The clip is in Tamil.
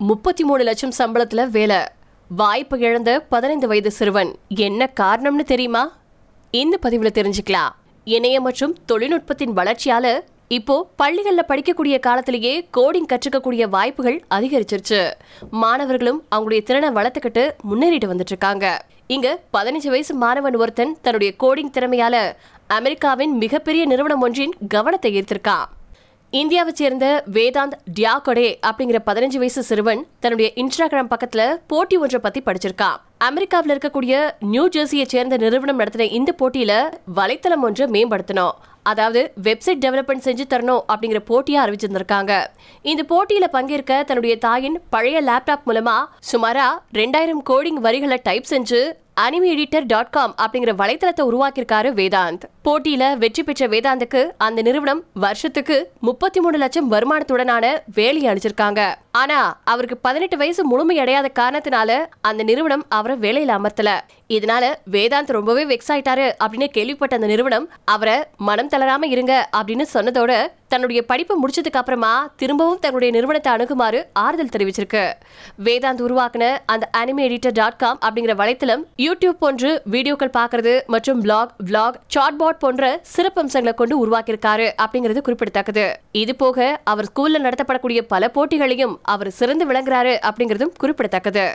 முப்பத்தி மூணு லட்சம் சம்பளத்துல வேலை. வாய்ப்பு இழந்த பதினைந்து வயது சிறுவன். என்ன காரணம்னு தெரியுமா? இந்த பதிவுல தெரிஞ்சுக்கலாம். இணையம் மற்றும் தொழில்நுட்பத்தின் வளர்ச்சியால இப்போ பள்ளிகள்ல படிக்கக்கூடிய காலத்திலேயே கோடிங் கற்றுக்கக்கூடிய வாய்ப்புகள் அதிகரிச்சிருச்சு. மாணவர்களும் அவங்களுடைய திறனை வளர்த்துக்கிட்டு முன்னேறிட்டு வந்துட்டு இருக்காங்க இங்க பதினஞ்சு வயசு மாணவன் ஒருத்தன் தன்னுடைய கோடிங் திறமையால அமெரிக்காவின் மிகப்பெரிய நிறுவனம் ஒன்றின் கவனத்தை ஈர்த்திருக்கான். இந்தியாவை சேர்ந்த வேதாந்த் டியாகொடே அப்படிங்கிற பதினஞ்சு வயசு சிறுவன் தன்னுடைய இன்ஸ்டாகிராம் பக்கத்துல போட்டி ஒன்றை பத்தி படிச்சிருக்கான். அமெரிக்காவில் இருக்கக்கூடிய நியூ ஜெர்சியை சேர்ந்த நிறுவனம் நடத்தின இந்த போட்டியில வலைத்தளம் ஒன்றை மேம்படுத்தணும் அதாவது வெப்சைட் டெவலப்மெண்ட் செஞ்சு தரணும் அப்படிங்கிற போட்டியா அறிவிச்சிருந்திருக்காங்க. இந்த போட்டியில பங்கேற்க தன்னுடைய தாயின் பழைய லேப்டாப் மூலமா சுமாரா ரெண்டாயிரம் கோடிங் வரிகளை டைப் செஞ்சு அனிமி எடிட்டர் டாட் காம் அப்படிங்கிற வலைத்தளத்தை உருவாக்கியிருக்காரு வேதாந்த். போட்டியில வெற்றி பெற்ற வேதாந்துக்கு அந்த நிறுவனம் வருஷத்துக்கு முப்பத்தி மூணு லட்சம் வருமானத்துடனான வேலையை அனுப்பிச்சிருக்காங்க ஆனா அவருக்கு பதினெட்டு வயசு முழுமையடையாத காரணத்தினால அந்த நிறுவனம் அவரை வேலையில அமர்த்தல. இதனால வேதாந்த் ரொம்பவே வெக்ஸ் ஆயிட்டாரு அப்படின்னு கேள்விப்பட்ட அந்த நிறுவனம் அவரை மனம் தளராம இருங்க அப்படின்னு சொன்னதோட தன்னுடைய படிப்பை முடிச்சதுக்கு அப்புறமா திரும்பவும் தன்னுடைய நிறுவனத்தை அணுகுமாறு ஆறுதல் தெரிவிச்சிருக்கு. வேதாந்த் உருவாக்குன அந்த அனிமே எடிட்டர் டாட் காம் அப்படிங்கிற வலைத்தளம் யூடியூப் போன்று வீடியோக்கள் பார்க்கறது மற்றும் பிளாக் பிளாக் சாட்பாட் போன்ற சிறப்பம்சங்களை கொண்டு உருவாக்கியிருக்காரு அப்படிங்கிறது குறிப்பிடத்தக்கது. இது போக அவர் ஸ்கூல்ல நடத்தப்படக்கூடிய பல போட்டிகளையும் அவர் சிறந்து விளங்குறாரு அப்படிங்கிறதும் குறிப்பிடத்தக்கது.